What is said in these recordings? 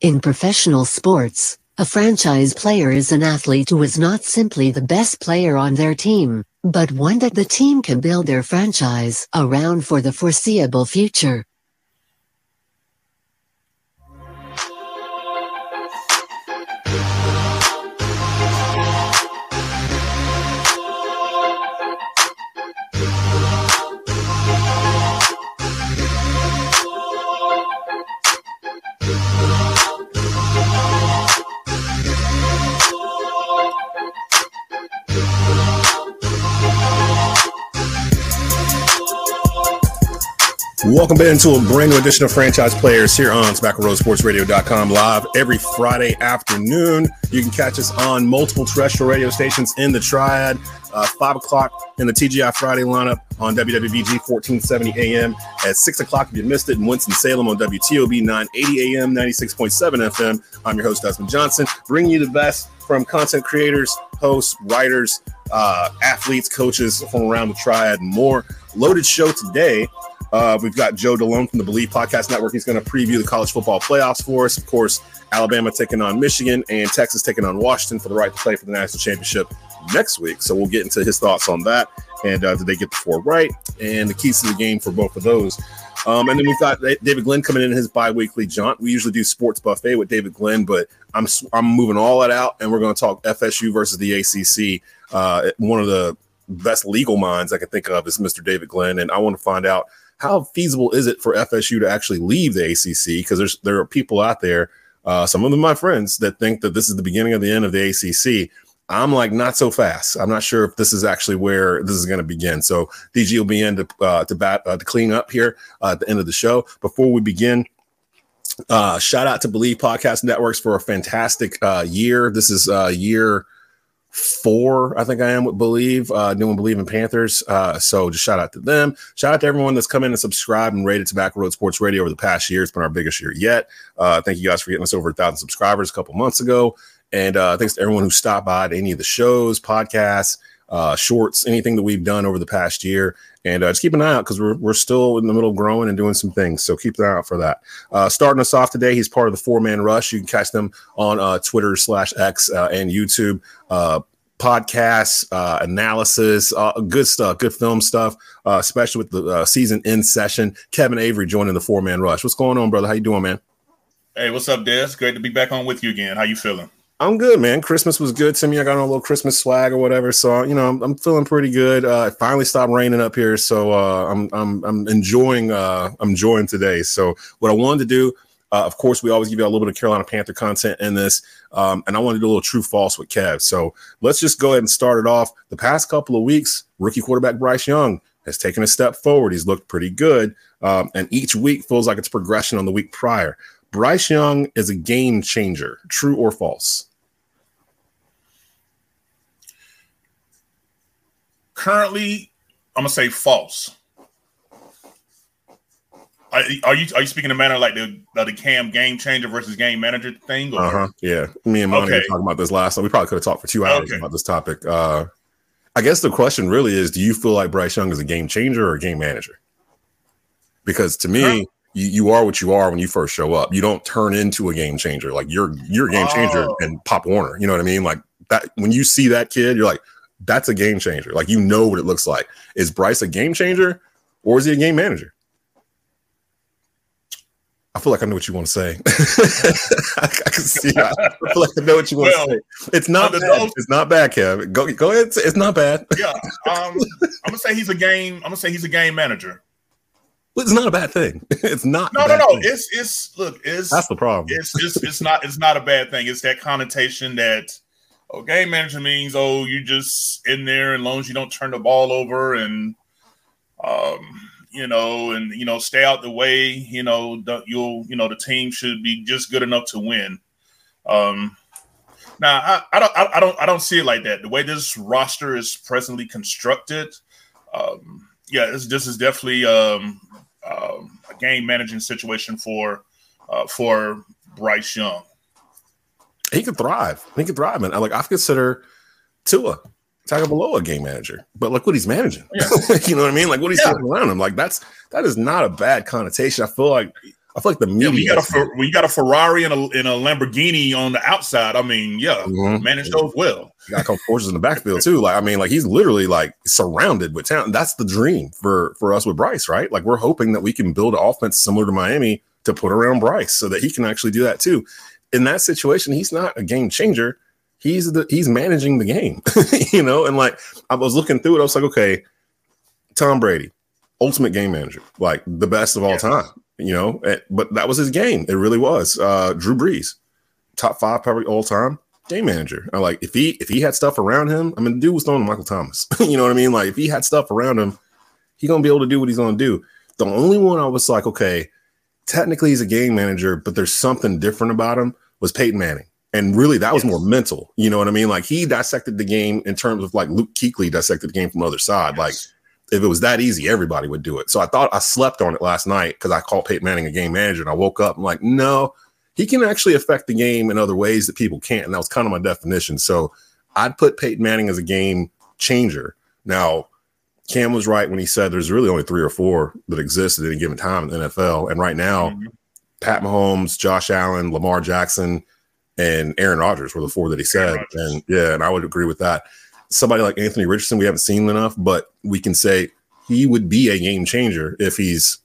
In professional sports, a franchise player is an athlete who is not simply the best player on their team, but one that the team can build their franchise around for the foreseeable future. Welcome back into a brand new edition of Franchise Players here on TobaccoRoadSportsRadio.com live every Friday afternoon. You can catch us on multiple terrestrial radio stations in the Triad, uh, 5 o'clock in the TGI Friday lineup on WWBG 1470 AM, at 6 o'clock if you missed it in Winston-Salem on WTOB 980 AM, 96.7 FM. I'm your host, Desmond Johnson, bringing you the best from content creators, hosts, writers, uh, athletes, coaches from around the Triad, and more. Loaded show today. Uh, we've got Joe Deleone from the Bleav Podcast Network. He's going to preview the college football playoffs for us. Of course, Alabama taking on Michigan and Texas taking on Washington for the right to play for the national championship next week. So we'll get into his thoughts on that. And uh, did they get the four right? And the keys to the game for both of those. Um, and then we've got David Glenn coming in his bi-weekly jaunt. We usually do sports buffet with David Glenn, but I'm I'm moving all that out, and we're going to talk FSU versus the ACC. Uh, one of the best legal minds I can think of is Mr. David Glenn, and I want to find out how feasible is it for FSU to actually leave the ACC? Because there's there are people out there, uh, some of them my friends, that think that this is the beginning of the end of the ACC. I'm like, not so fast. I'm not sure if this is actually where this is going to begin. So DG will be in to uh, to bat uh, to clean up here uh, at the end of the show. Before we begin, uh, shout out to Bleav Podcast Networks for a fantastic uh, year. This is uh, year four, I think I am with Bleav, uh, doing Bleav in Panthers. Uh, so just shout out to them. Shout out to everyone that's come in and subscribed and rated Tobacco Road Sports Radio over the past year. It's been our biggest year yet. Uh, thank you guys for getting us over a thousand subscribers a couple months ago. And uh, thanks to everyone who stopped by to any of the shows, podcasts, uh, shorts, anything that we've done over the past year. And uh, just keep an eye out because we're, we're still in the middle of growing and doing some things. So keep an eye out for that. Uh, starting us off today, he's part of the four man rush. You can catch them on uh, Twitter slash X uh, and YouTube. Uh, podcasts, uh, analysis, good stuff, good film stuff, uh, especially with the season in session. Kevin Avery joining the four man rush. What's going on, brother? How you doing, man? Hey, what's up, Des? Great to be back on with you again. How you feeling? I'm good, man. Christmas was good to me. I got on a little Christmas swag or whatever, so you know I'm, I'm feeling pretty good. Uh, it finally stopped raining up here, so uh, I'm I'm I'm enjoying uh, I'm enjoying today. So what I wanted to do, uh, of course, we always give you a little bit of Carolina Panther content in this, um, and I wanted to do a little true false with Kev. So let's just go ahead and start it off. The past couple of weeks, rookie quarterback Bryce Young has taken a step forward. He's looked pretty good, um, and each week feels like it's progression on the week prior. Bryce Young is a game changer. True or false? Currently, I'm gonna say false. Are, are you are you speaking in a manner like the the Cam game changer versus game manager thing? Uh huh. Yeah, me and Monty okay. were talking about this last time. We probably could have talked for two hours okay. about this topic. Uh, I guess the question really is: Do you feel like Bryce Young is a game changer or a game manager? Because to me, huh? you, you are what you are when you first show up. You don't turn into a game changer. Like you're you're a game changer oh. and Pop Warner. You know what I mean? Like that when you see that kid, you're like, that's a game changer. Like you know what it looks like. Is Bryce a game changer or is he a game manager? I feel like I know what you want to say. I, I, can see. I, I feel like I know what you want well, to say. It's not bad. Those, it's not bad, Kev. Go go ahead. It's not bad. yeah, um, I'm gonna say he's a game. I'm gonna say he's a game manager. It's not a bad thing. It's not. No, no, no. Thing. It's it's look. It's that's the problem. It's it's it's not. It's not a bad thing. It's that connotation that oh, game manager means oh you're just in there and long as you don't turn the ball over and um you know and you know stay out the way you know you'll you know the team should be just good enough to win. Um now I, I don't I, I don't I don't see it like that. The way this roster is presently constructed um yeah this, this is definitely um, um a game managing situation for uh, for Bryce Young he could thrive. He could thrive, and I like I consider Tua Tagovailoa a game manager, but look what he's managing. Yeah. you know what I mean? Like what he's yeah. doing around him. Like that's that is not a bad connotation. I feel like I feel like the media. Yeah, when, you got a, when you got a Ferrari and a, and a Lamborghini on the outside, I mean, yeah, mm-hmm. manage those well. You got a couple Porsches in the backfield too. Like, I mean, like he's literally like surrounded with talent. That's the dream for for us with Bryce, right? Like, we're hoping that we can build an offense similar to Miami to put around Bryce so that he can actually do that too. In that situation, he's not a game changer. He's the he's managing the game, you know. And like I was looking through it, I was like, okay, Tom Brady, ultimate game manager, like the best of all time you know, eh, but that was his game. It really was. Uh, Drew Brees, top five probably all time game manager. I like if he if he had stuff around him. I mean, the dude was throwing Michael Thomas. you know what I mean? Like if he had stuff around him, he gonna be able to do what he's gonna do. The only one I was like, okay, technically he's a game manager, but there's something different about him. Was Peyton Manning. And really, that was yes. more mental. You know what I mean? Like he dissected the game in terms of like Luke Kuechly dissected the game from the other side. Yes. Like if it was that easy, everybody would do it. So I thought I slept on it last night because I called Peyton Manning a game manager and I woke up. I'm like, no, he can actually affect the game in other ways that people can't. And that was kind of my definition. So I'd put Peyton Manning as a game changer. Now, Cam was right when he said there's really only three or four that exist at any given time in the NFL. And right now, mm-hmm. Pat Mahomes, Josh Allen, Lamar Jackson, and Aaron Rodgers were the four that he said. And yeah, and I would agree with that somebody like Anthony Richardson, we haven't seen enough, but we can say he would be a game changer if he's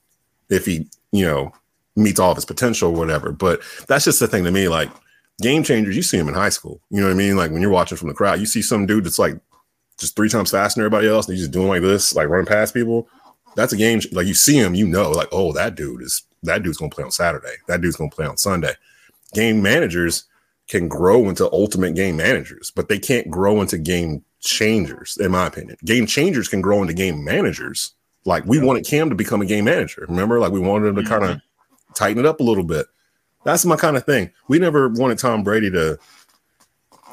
if he, you know, meets all of his potential or whatever. But that's just the thing to me, like game changers, you see them in high school. You know what I mean? Like when you're watching from the crowd, you see some dude that's like just three times faster than everybody else, and he's just doing like this, like running past people. That's a game. Like you see him, you know, like oh, that dude is that dude's gonna play on Saturday. That dude's gonna play on Sunday. Game managers can grow into ultimate game managers, but they can't grow into game changers, in my opinion. Game changers can grow into game managers. Like we yeah. wanted Cam to become a game manager. Remember, like we wanted him to mm-hmm. kind of tighten it up a little bit. That's my kind of thing. We never wanted Tom Brady to,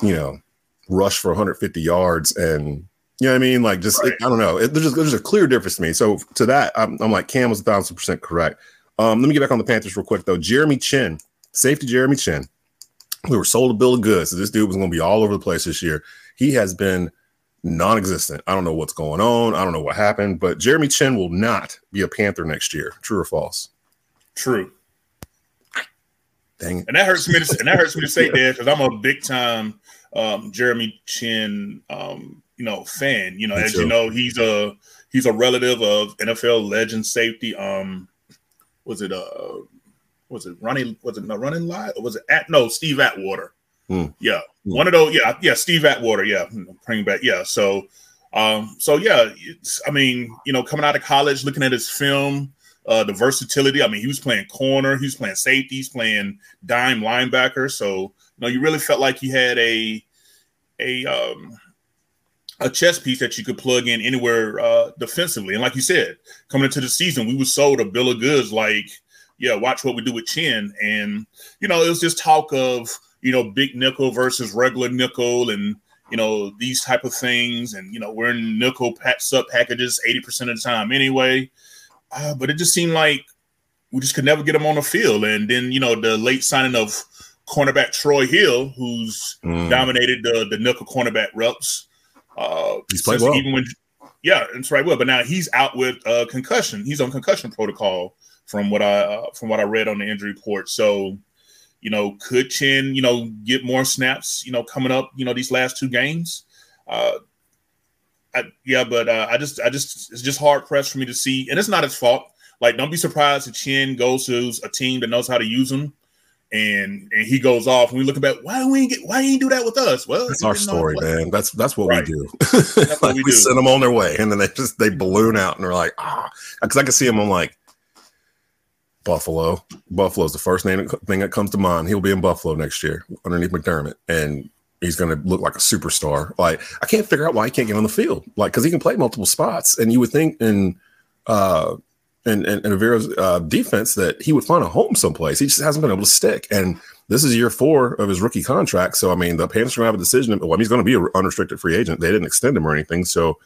you know, rush for 150 yards and you know what I mean? Like just right. it, I don't know. It, there's just there's a clear difference to me. So to that, I'm, I'm like Cam was a thousand percent correct. Um, let me get back on the Panthers real quick though. Jeremy Chinn, safety Jeremy Chinn. We were sold a bill of goods. So this dude was going to be all over the place this year. He has been non-existent. I don't know what's going on. I don't know what happened, but Jeremy Chinn will not be a Panther next year. True or false? True. Dang it. And that hurts me to and that hurts me to say that because I'm a big time um, Jeremy Chinn, um, you know fan. You know, me as too. you know, he's a he's a relative of NFL legend safety. Um, was it uh was it running was it no running live or was it at no Steve Atwater? Mm. Yeah, mm. one of those. Yeah, yeah, Steve Atwater. Yeah, bring back. Yeah, so, um, so yeah, I mean, you know, coming out of college, looking at his film, uh, the versatility. I mean, he was playing corner, he was playing safety, he's playing dime linebacker. So, you really felt like you had a a um a chess piece that you could plug in anywhere uh defensively. And like you said, coming into the season, we were sold a bill of goods like, yeah, watch what we do with Chinn. And, you know, it was just talk of you know, big nickel versus regular nickel and, you know, these type of things. And, you know, we're in nickel pack sub packages 80% of the time anyway. Uh, but it just seemed like we just could never get them on the field. And then, you know, the late signing of cornerback Troy Hill, who's mm. dominated the, the nickel cornerback reps. Uh, he's played well. Even when, yeah, that's right. Well, but now he's out with uh, concussion. He's on concussion protocol from what I uh, from what I read on the injury report. So you know, could Chinn, you know, get more snaps, you know, coming up, you know, these last two games? Uh, I, yeah, but uh, I just, I just, it's just hard pressed for me to see, and it's not his fault. Like, don't be surprised if Chinn goes to a team that knows how to use him, and and he goes off. And we look about why we get, why he do that with us? Well, that's our story, man. That's that's what right. we do. That's what we, we do. send them on their way, and then they just they balloon out, and they're like, ah, because I can see them. I'm like, Buffalo. Buffalo's the first name thing that comes to mind. He'll be in Buffalo next year underneath McDermott, and he's going to look like a superstar. Like I can't figure out why he can't get on the field, like because he can play multiple spots, and you would think in uh in, in Evero's uh, defense that he would find a home someplace. He just hasn't been able to stick, and this is year four of his rookie contract. So I mean, the Panthers are to have a decision. Well, he's going to be an unrestricted free agent. They didn't extend him or anything, so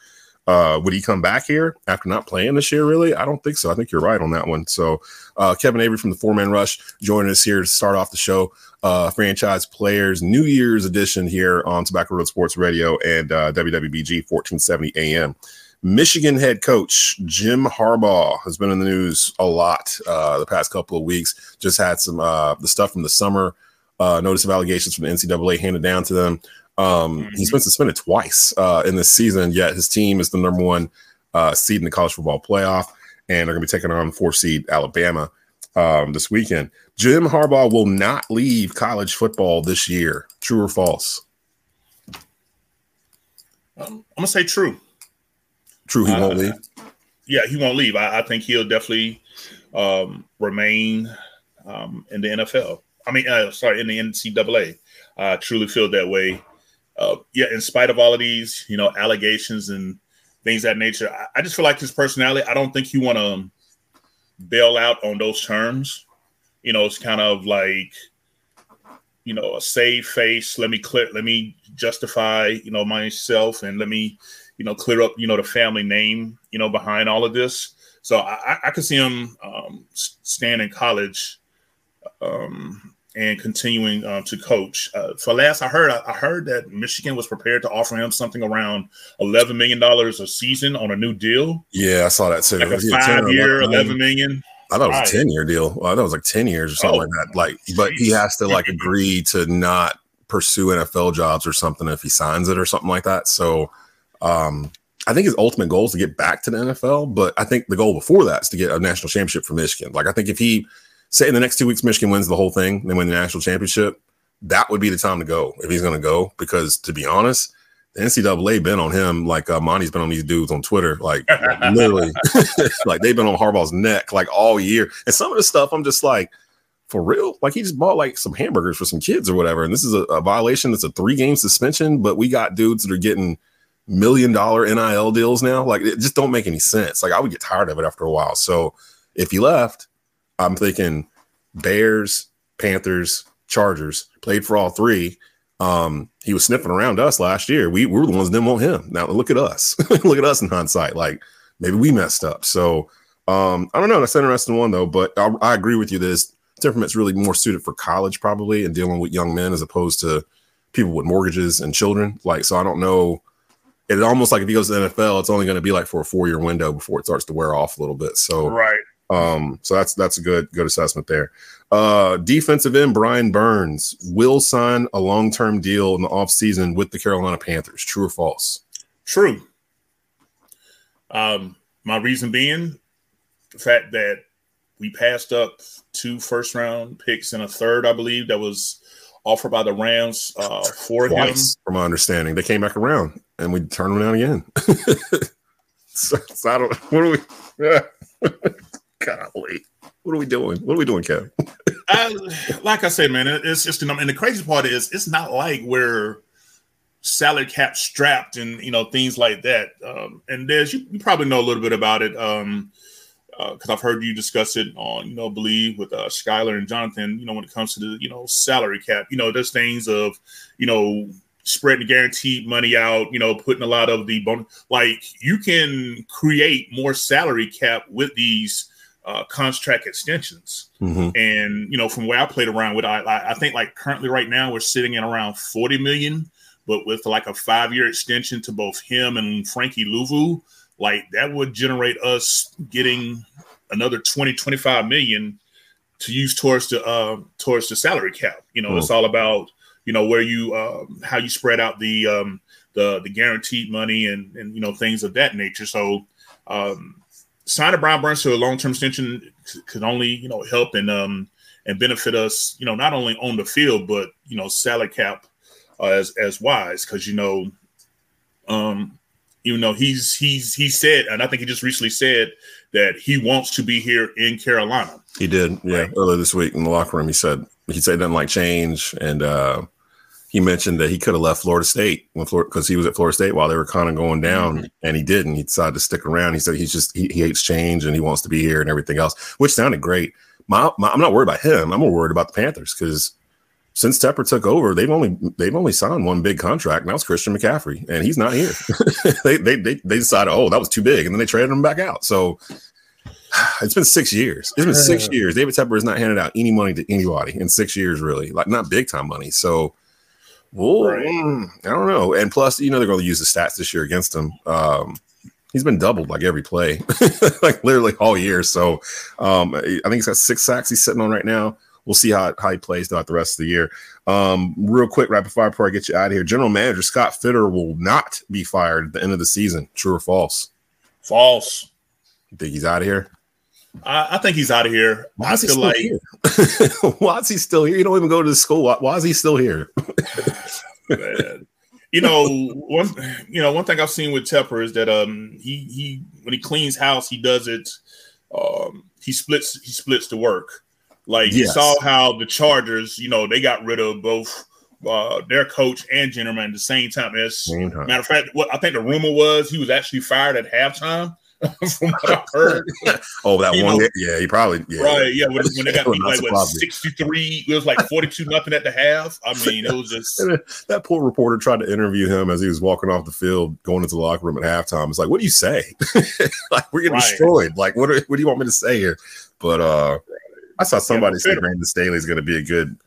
uh, would he come back here after not playing this year? Really, I don't think so. I think you're right on that one. So, uh, Kevin Avery from the Four Man Rush joining us here to start off the show. Uh, franchise players New Year's edition here on Tobacco Road Sports Radio and uh, WWBG 1470 AM. Michigan head coach Jim Harbaugh has been in the news a lot uh, the past couple of weeks. Just had some uh, the stuff from the summer uh, notice of allegations from the NCAA handed down to them. Um, mm-hmm. He's been suspended twice uh, in this season, yet his team is the number one uh, seed in the college football playoff, and they're going to be taking on four seed Alabama um, this weekend. Jim Harbaugh will not leave college football this year. True or false? Um, I'm gonna say true. True, he won't leave. Yeah, he won't leave. I, I think he'll definitely um, remain um, in the NFL. I mean, uh, sorry, in the NCAA. I truly feel that way. Uh, yeah, in spite of all of these, you know, allegations and things that nature, I, I just feel like his personality. I don't think you want to bail out on those terms. You know, it's kind of like, you know, a save face. Let me clear. Let me justify, you know, myself, and let me, you know, clear up, you know, the family name, you know, behind all of this. So I, I could see him um, staying in college um, and continuing uh, to coach. Uh, for last I heard, I, heard that Michigan was prepared to offer him something around eleven million dollars a season on a new deal. Yeah, I saw that too. Like a five year, eleven million. I thought it was a ten year deal. Well, I thought it was like ten years or something oh, like that. Like, geez. but he has to like agree to not pursue NFL jobs or something if he signs it or something like that. So, um, I think his ultimate goal is to get back to the NFL, but I think the goal before that is to get a national championship for Michigan. Like, I think if he say in the next two weeks Michigan wins the whole thing, they win the national championship, that would be the time to go if he's going to go. Because to be honest, the NCAA been on him like uh, Monty's been on these dudes on Twitter, like, like literally, like they've been on Harbaugh's neck like all year. And some of the stuff, I'm just like, for real? Like he just bought like some hamburgers for some kids or whatever. And this is a, a violation. It's a three game suspension, but we got dudes that are getting million dollar NIL deals now. Like it just don't make any sense. Like I would get tired of it after a while. So if he left, I'm thinking Bears, Panthers, Chargers, played for all three. Um, he was sniffing around us last year. We, we were the ones that didn't want him. Now look at us. look at us in hindsight. Like maybe we messed up. So um, I don't know. That's an interesting one though. But I, I agree with you. This temperament's really more suited for college probably and dealing with young men as opposed to people with mortgages and children. Like so, I don't know. It's almost like if he goes to the NFL, it's only going to be like for a four year window before it starts to wear off a little bit. So right. Um, so that's that's a good good assessment there. Uh, defensive end Brian Burns will sign a long term deal in the offseason with the Carolina Panthers. True or false? True. Um, my reason being the fact that we passed up two first round picks and a third, I believe, that was offered by the Rams uh, for Twice, him. From my understanding, they came back around and we turned them down again. so, so I don't. What are we? Yeah. Golly. What are we doing? What are we doing, Kev? uh, like I said, man, it's just and the crazy part is it's not like we're salary cap strapped and you know things like that. Um, and there's you, you, probably know a little bit about it um, because uh, I've heard you discuss it on you know Bleav with uh, Skylar and Jonathan. You know when it comes to the you know salary cap, you know there's things of you know spreading the guaranteed money out. You know putting a lot of the bonus. Like you can create more salary cap with these uh, contract extensions. Mm-hmm. And you know, from where I played around with, I, I think like currently right now we're sitting at around forty million, but with like a five year extension to both him and Frankie Luvu, like that would generate us getting another 20, 25 million to use towards the uh, towards the salary cap. You know, mm-hmm. it's all about you know where you uh, how you spread out the um, the the guaranteed money and and you know things of that nature. So um, signing Brian Burns to a long term extension could only you know help and um and benefit us you know not only on the field but you know salary cap uh, as as wise because you know um even though he's he's he said and I think he just recently said that he wants to be here in Carolina. He did, yeah, right. earlier this week in the locker room. He said he said doesn't like change and uh he mentioned that he could have left Florida State when Florida because he was at Florida State while they were kind of going down, mm-hmm. and he didn't. He decided to stick around. He said he's just he, he, hates change and he wants to be here and everything else, which sounded great. My, my, I'm not worried about him. I'm more worried about the Panthers because since Tepper took over, they've only they've only signed one big contract, that was Christian McCaffrey, and he's not here. they, they they they decided, oh, that was too big, and then they traded him back out. So it's been six years. It's been six years. David Tepper has not handed out any money to anybody in six years, really, like not big time money. So well, right. Mm, I don't know. And plus, you know, they're going to use the stats this year against him. Um, he's been doubled like every play, like literally all year. So um, I think he's got six sacks he's sitting on right now. We'll see how, how he plays throughout the rest of the year. Um, real quick, rapid fire before I get you out of here. General Manager Scott Fitterer will not be fired at the end of the season. True or false? False. You think he's out of here? I, I think he's out of here. Why is I he still like here? why is he still here? You don't even go to the school. Why, why is he still here? Man. You know, one you know one thing I've seen with Tepper is that um he he when he cleans house he does it um he splits he splits the work. Like you saw how the Chargers, you know, they got rid of both uh their coach and general manager at the same time. As Same time. matter of fact, what I think the rumor was he was actually fired at halftime. From what I heard, Oh, that You one. know- yeah, he probably. Yeah. right? Yeah, when, when they got beat like what sixty three, it was like forty two nothing at the half. I mean, it was just That poor reporter tried to interview him as he was walking off the field, going into the locker room at halftime. It's like, what do you say? like, we're getting Right. destroyed. Like, what? Are, what do you want me to say here? But uh I saw somebody but say Brandon Staley is going to be a good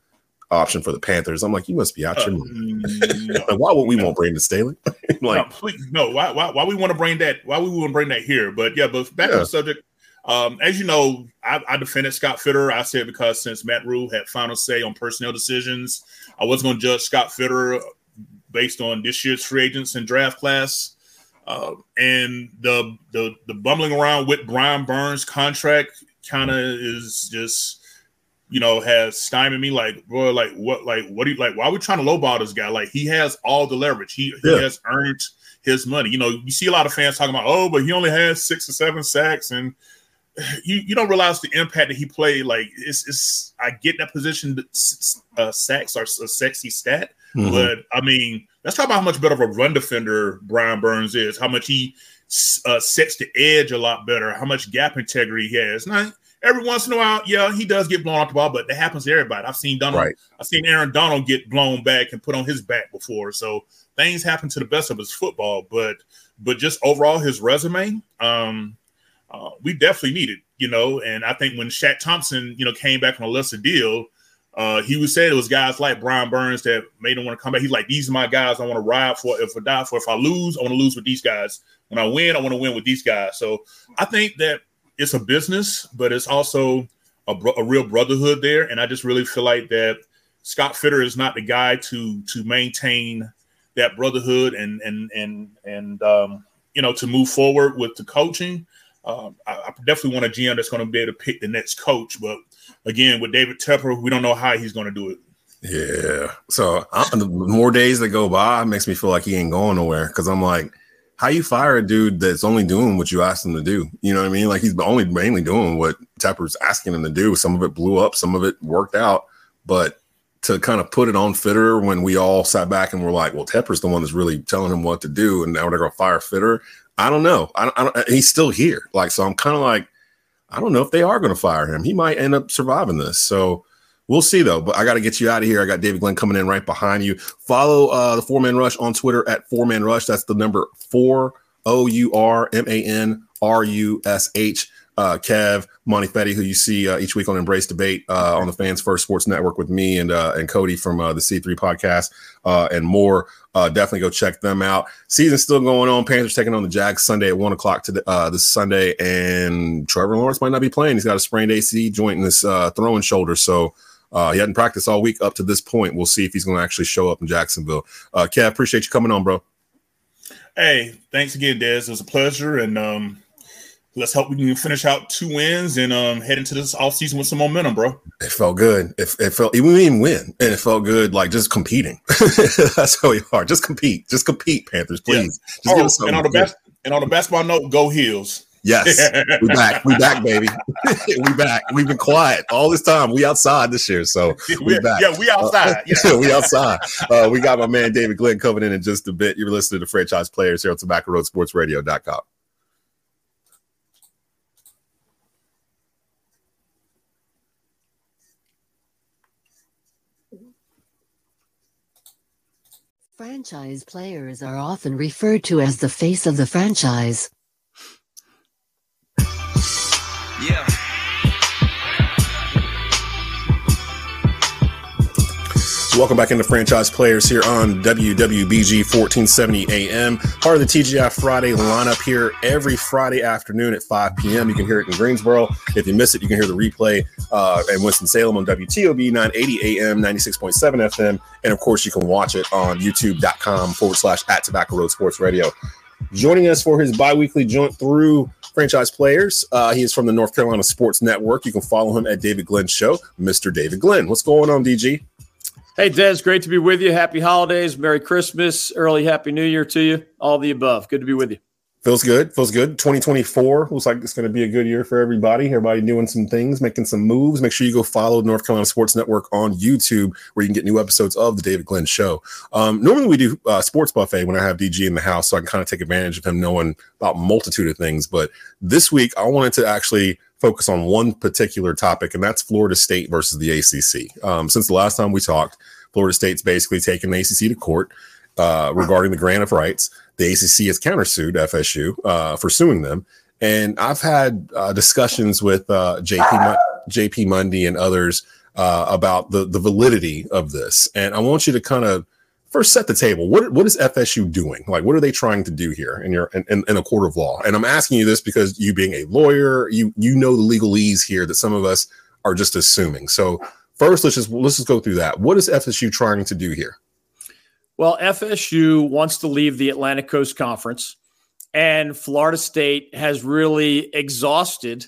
option for the Panthers. I'm like, you must be out uh, your mind. mm, no. Like, why would we no. want Brandon Staley? like, no, please, no. Why, why, why we want to bring that? Why we want to bring that here? But yeah, but back Yeah. to the subject. Um, as you know, I, I defended Scott Fitterer. I said because since Matt Rhule had final say on personnel decisions, I wasn't going to judge Scott Fitterer based on this year's free agents and draft class. Uh, and the the the bumbling around with Brian Burns contract kind of is just you know has stymied me like bro like what like what do you like why are we trying to lowball this guy like he has all the leverage he, Yeah. he has earned his money you know you see a lot of fans talking about oh but he only has six or seven sacks and you you don't realize the impact that he played like it's it's I get that position that uh, sacks are a sexy stat mhm. but I mean, let's talk about how much better of a run defender Brian Burns is. How much he uh, sets the edge a lot better. How much gap integrity he has. Now, every once in a while, yeah, he does get blown off the ball, but that happens to everybody. I've seen Donald. Right. I've seen Aaron Donald get blown back and put on his back before. So things happen to the best of his football, but but just overall his resume, um, uh, we definitely need it, you know. And I think when Shaq Thompson, you know, came back on a lesser deal, uh, he would say it was guys like Brian Burns that made him want to come back. He's like, these are my guys I want to ride for. If I die for, if I lose, I want to lose with these guys. When I win, I want to win with these guys. So I think that it's a business, but it's also a, a real brotherhood there. And I just really feel like that Scott Fitterer is not the guy to to maintain that brotherhood and and and and um, you know to move forward with the coaching. Um, I, I definitely want a GM that's going to be able to pick the next coach, but again, with David Tepper, we don't know how he's going to do it. Yeah. So I, the more days that go by, makes me feel like he ain't going nowhere because I'm like, how you fire a dude that's only doing what you asked him to do? You know what I mean? Like he's only mainly doing what Tepper's asking him to do. Some of it blew up, some of it worked out, but to kind of put it on Fitter when we all sat back and were like, well, Tepper's the one that's really telling him what to do, and now they're going to fire Fitter. I don't know. I don't, I don't, he's still here. Like, so I'm kind of like, I don't know if they are going to fire him. He might end up surviving this. So We'll see though, but I got to get you out of here. I got David Glenn coming in right behind you. Follow uh, the Four Man Rush on Twitter at Four Man Rush. That's the number four O U R M A N R U S H. Uh, Kev Monty Fetty, who you see uh, each week on Embrace Debate uh, on the Fans First Sports Network with me and uh, and Cody from uh, the C3 podcast uh, and more. Definitely go check them out. Season's still going on. Panthers taking on the Jags Sunday at one o'clock to uh, this Sunday, and Trevor Lawrence might not be playing. He's got a sprained AC joint in his throwing shoulder, so uh, he hadn't practiced all week up to this point. We'll see if he's going to actually show up in Jacksonville. Uh, Kev, appreciate you coming on, bro. Hey, thanks again, Des. It was a pleasure, and um, let's hope we can finish out two wins and um, head into this off season with some momentum, bro. It felt good. It, it felt we didn't even win, and it felt good, like just competing. That's how we are. Just compete. Just compete, Panthers, please. Just give Oh, us and on the best and on the basketball note, go Heels. Yes, we back. We back, baby. we back. We've been quiet all this time. We outside this year, so we We- back. yeah, we outside. Yeah. we outside. Uh, we got my man David Glenn coming in in just a bit. You're listening to Franchise Players here on Tobacco Road Sports Radio.com. Franchise players are often referred to as the face of the franchise. Yeah. Welcome back into Franchise Players here on WWBG 1470 AM. Part of the TGI Friday lineup here every Friday afternoon at 5 p.m. You can hear it in Greensboro. If you miss it, you can hear the replay uh, in Winston-Salem on WTOB 980 AM, 96.7 FM. And of course, you can watch it on youtube.com forward slash at Tobacco Road Sports Radio. Joining us for his bi-weekly joint through franchise players. Uh, he is from the North Carolina Sports Network. You can follow him at David Glenn Show, Mr. David Glenn. What's going on, DG? Hey, Des, great to be with you. Happy holidays, Merry Christmas, early Happy New Year to you. All the above. Good to be with you. Feels good. Feels good. 2024 looks like it's going to be a good year for everybody. Everybody doing some things, making some moves. Make sure you go follow North Carolina Sports Network on YouTube, where you can get new episodes of the David Glenn Show. Um, normally, we do uh, sports buffet when I have DG in the house, so I can kind of take advantage of him knowing about multitude of things. But this week, I wanted to actually focus on one particular topic, and that's Florida State versus the ACC. Um, since the last time we talked, Florida State's basically taken the ACC to court uh, regarding the grant of rights. The ACC has countersued FSU uh, for suing them, and I've had uh, discussions with uh, JP JP Mundy and others uh, about the the validity of this. And I want you to kind of first set the table. What what is FSU doing? Like, what are they trying to do here in your in, in, in, a court of law? And I'm asking you this because you being a lawyer, you you know the legalese here that some of us are just assuming. So first, let's just let's just go through that. What is FSU trying to do here? Well, FSU wants to leave the Atlantic Coast Conference, and Florida State has really exhausted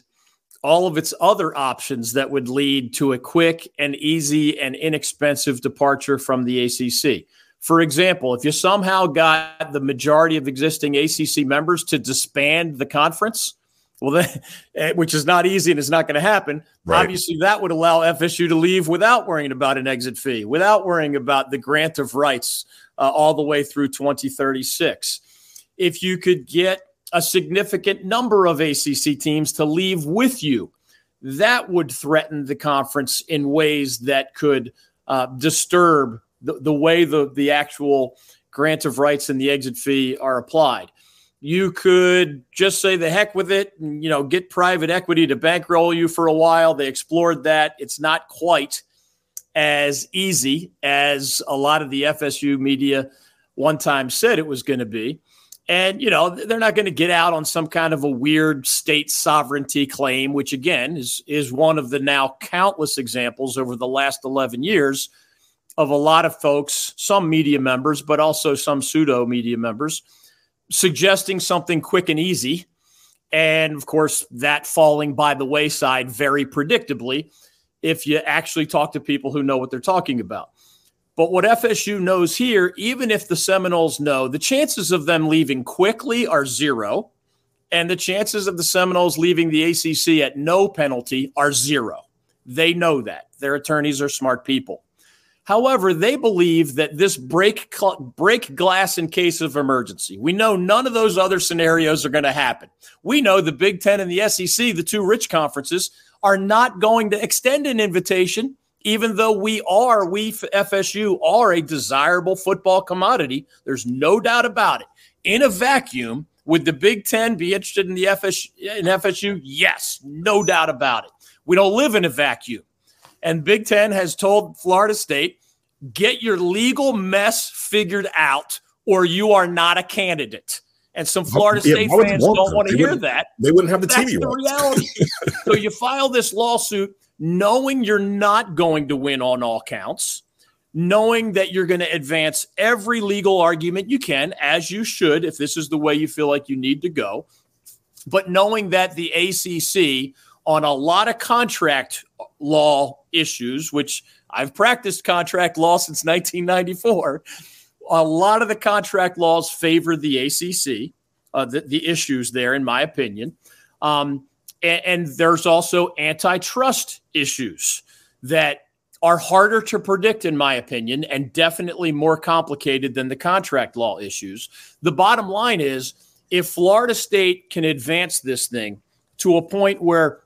all of its other options that would lead to a quick and easy and inexpensive departure from the ACC. For example, if you somehow got the majority of existing ACC members to disband the conference, well, then, eh, which is not easy and it's not going to happen. Right. Obviously, that would allow FSU to leave without worrying about an exit fee, without worrying about the grant of rights uh, all the way through 2036. If you could get a significant number of ACC teams to leave with you, that would threaten the conference in ways that could uh, disturb the, the way the, the actual grant of rights and the exit fee are applied. You could just say the heck with it and, you know, get private equity to bankroll you for a while. They explored that. It's not quite as easy as a lot of the FSU media one time said it was going to be. And, you know, they're not going to get out on some kind of a weird state sovereignty claim, which again is, is one of the now countless examples over the last 11 years of a lot of folks, some media members, but also some pseudo media members, suggesting something quick and easy. And of course, that falling by the wayside very predictably if you actually talk to people who know what they're talking about. But what FSU knows here, even if the Seminoles know, the chances of them leaving quickly are zero. And the chances of the Seminoles leaving the ACC at no penalty are zero. They know that. Their attorneys are smart people. However, they believe that this break break glass in case of emergency. We know none of those other scenarios are going to happen. We know the Big 10 and the SEC, the two rich conferences, are not going to extend an invitation even though we are we FSU are a desirable football commodity. There's no doubt about it. In a vacuum, would the Big 10 be interested in the FSU in FSU? Yes, no doubt about it. We don't live in a vacuum. And Big Ten has told Florida State, get your legal mess figured out, or you are not a candidate. And some Florida yeah, State fans don't want to hear that. They wouldn't have the That's TV. The reality. so you file this lawsuit knowing you're not going to win on all counts, knowing that you're going to advance every legal argument you can, as you should, if this is the way you feel like you need to go, but knowing that the ACC on a lot of contract law issues, which I've practiced contract law since 1994. A lot of the contract laws favor the ACC, uh, the, the, issues there, in my opinion. Um, and, and there's also antitrust issues that are harder to predict, in my opinion, and definitely more complicated than the contract law issues. The bottom line is if Florida State can advance this thing to a point where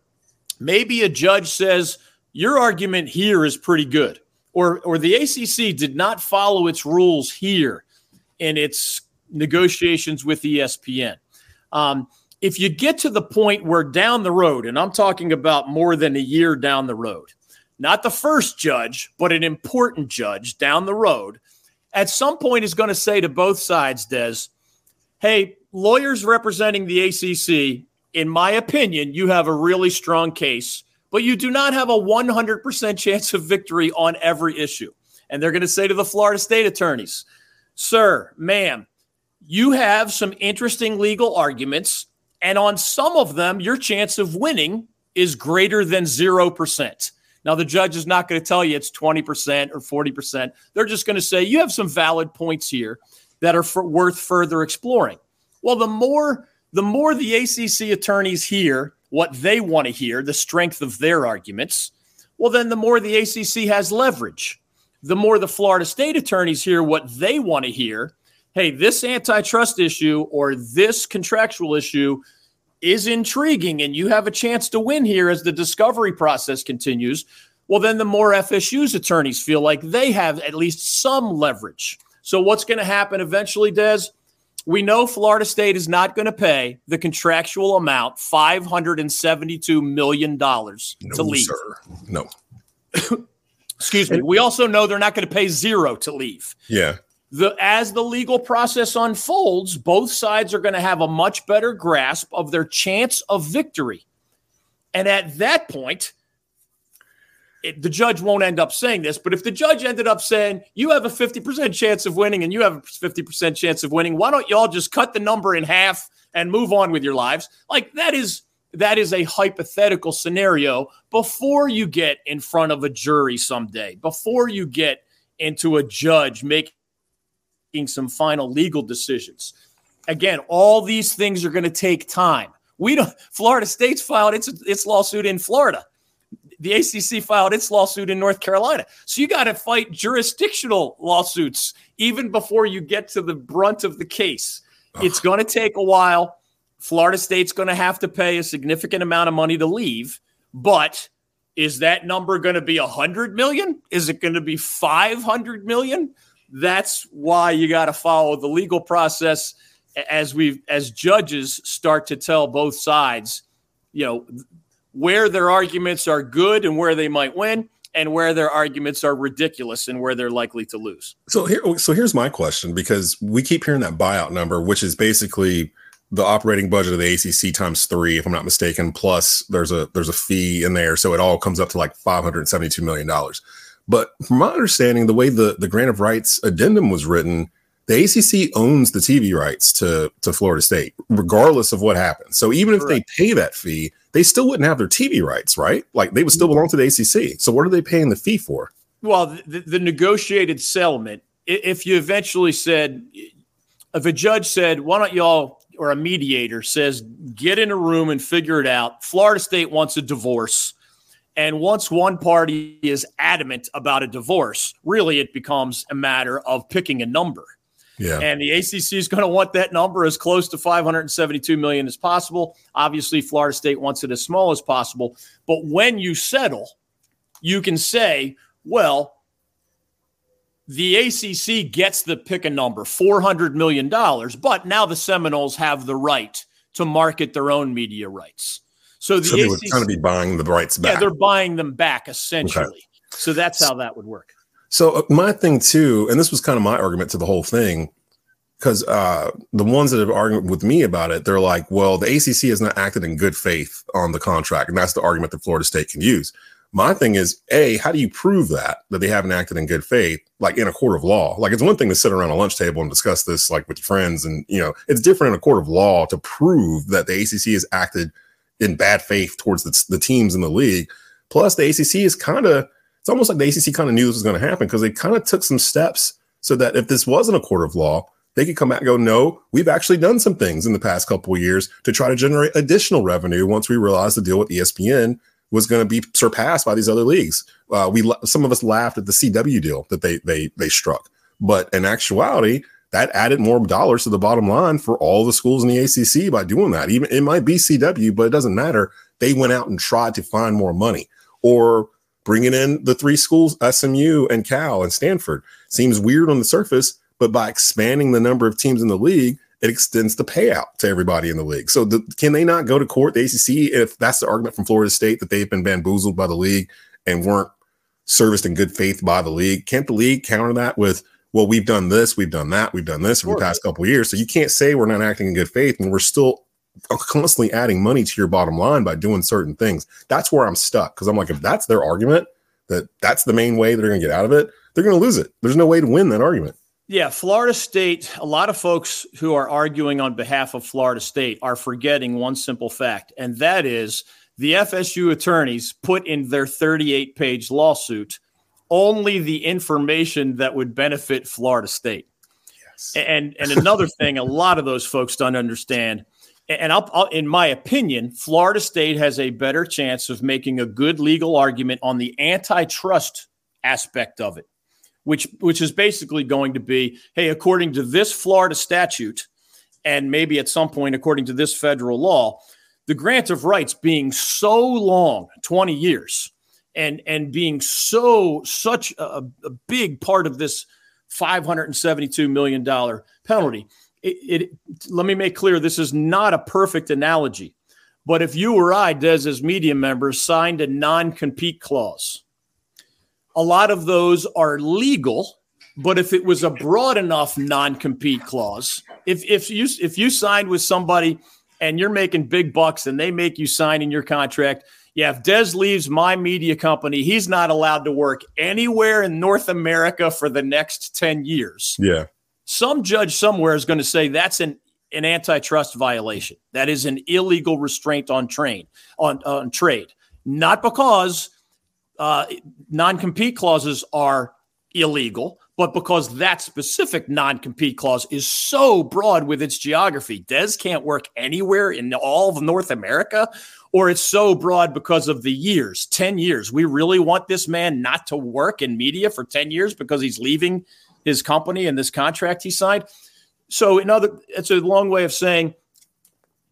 maybe a judge says, Your argument here is pretty good, or, or the ACC did not follow its rules here in its negotiations with ESPN. Um, if you get to the point where down the road, and I'm talking about more than a year down the road, not the first judge, but an important judge down the road, at some point is going to say to both sides, Des, hey, lawyers representing the ACC, in my opinion, you have a really strong case, but you do not have a 100% chance of victory on every issue. And they're going to say to the Florida State attorneys, sir, ma'am, you have some interesting legal arguments. And on some of them, your chance of winning is greater than 0%. Now, the judge is not going to tell you it's 20% or 40%. They're just going to say you have some valid points here that are worth further exploring. Well, the more the more the ACC attorneys hear what they want to hear, the strength of their arguments, well, then the more the ACC has leverage. The more the Florida State attorneys hear what they want to hear. Hey, this antitrust issue or this contractual issue is intriguing and you have a chance to win here as the discovery process continues, well, then the more FSU's attorneys feel like they have at least some leverage. So, what's going to happen eventually, Des? We know Florida State is not going to pay the contractual amount, $572 million no, to leave. Sir. No. Excuse me. We also know they're not going to pay zero to leave. Yeah the as the legal process unfolds, both sides are going to have a much better grasp of their chance of victory. And at that point, it, the judge won't end up saying this, but if the judge ended up saying, you have a 50% chance of winning and you have a 50% chance of winning, why don't y'all just cut the number in half and move on with your lives? Like that is that is a hypothetical scenario before you get in front of a jury someday, before you get into a judge making some final legal decisions. Again, all these things are going to take time. We don't. Florida State's filed its its lawsuit in Florida. The ACC filed its lawsuit in North Carolina. So you got to fight jurisdictional lawsuits even before you get to the brunt of the case. It's going to take a while. Florida State's going to have to pay a significant amount of money to leave, but is that number going to be 100 million? Is it going to be 500 million? that's why you got to follow the legal process as we as judges start to tell both sides, you know, where their arguments are good and where they might win and where their arguments are ridiculous and where they're likely to lose. So here so here's my question because we keep hearing that buyout number which is basically the operating budget of the ACC times 3 if I'm not mistaken plus there's a there's a fee in there so it all comes up to like 572 million dollars. But from my understanding, the way the, the grant of rights addendum was written, the ACC owns the TV rights to, to Florida State, regardless of what happens. So even if they pay that fee, they still wouldn't have their TV rights, right? Like they would still belong to the ACC. So what are they paying the fee for? Well, the, the negotiated settlement, if you eventually said, if a judge said, why don't y'all, or a mediator says, get in a room and figure it out. Florida State wants a divorce and once one party is adamant about a divorce, really it becomes a matter of picking a number. Yeah. And the ACC is going to want that number as close to 572 million as possible. Obviously, Florida State wants it as small as possible. But when you settle, you can say, well, the ACC gets the pick a number, $400 million, but now the Seminoles have the right to market their own media rights. So the so they would kind of be buying the rights back. Yeah, they're buying them back essentially. Okay. So that's how that would work. So uh, my thing too, and this was kind of my argument to the whole thing, because uh, the ones that have argued with me about it, they're like, well, the ACC has not acted in good faith on the contract, and that's the argument that Florida State can use. My thing is, a, how do you prove that that they haven't acted in good faith, like in a court of law? Like it's one thing to sit around a lunch table and discuss this, like with your friends, and you know, it's different in a court of law to prove that the ACC has acted in bad faith towards the, the teams in the league. Plus, the ACC is kind of it's almost like the ACC kind of knew this was going to happen because they kind of took some steps so that if this wasn't a court of law, they could come back and go, no, we've actually done some things in the past couple of years to try to generate additional revenue once we realized the deal with ESPN was going to be surpassed by these other leagues. Uh, we some of us laughed at the CW deal that they they they struck, but in actuality, that added more dollars to the bottom line for all the schools in the ACC by doing that. Even it might be CW, but it doesn't matter. They went out and tried to find more money or bringing in the three schools, SMU and Cal and Stanford. Seems weird on the surface, but by expanding the number of teams in the league, it extends the payout to everybody in the league. So the, can they not go to court, the ACC, if that's the argument from Florida State that they've been bamboozled by the league and weren't serviced in good faith by the league. Can't the league counter that with, well, we've done this, we've done that, we've done this over the past couple of years. So you can't say we're not acting in good faith and we're still constantly adding money to your bottom line by doing certain things. That's where I'm stuck because I'm like, if that's their argument, that that's the main way they're going to get out of it, they're going to lose it. There's no way to win that argument. Yeah, Florida State, a lot of folks who are arguing on behalf of Florida State are forgetting one simple fact, and that is the FSU attorneys put in their 38 page lawsuit only the information that would benefit Florida State. Yes. And, and another thing, a lot of those folks don't understand. And I'll, I'll, in my opinion, Florida State has a better chance of making a good legal argument on the antitrust aspect of it, which which is basically going to be, hey, according to this Florida statute, and maybe at some point according to this federal law, the grant of rights being so long 20 years and and being so such a, a big part of this 572 million dollar penalty it, it, let me make clear this is not a perfect analogy but if you or i des as media members signed a non-compete clause a lot of those are legal but if it was a broad enough non-compete clause if if you if you signed with somebody and you're making big bucks and they make you sign in your contract, yeah, if Des leaves my media company, he's not allowed to work anywhere in North America for the next 10 years. Yeah. Some judge somewhere is going to say that's an, an antitrust violation. That is an illegal restraint on train on, on trade. Not because uh, non-compete clauses are illegal, but because that specific non compete clause is so broad with its geography, Des can't work anywhere in all of North America, or it's so broad because of the years 10 years. We really want this man not to work in media for 10 years because he's leaving his company and this contract he signed. So, in other, it's a long way of saying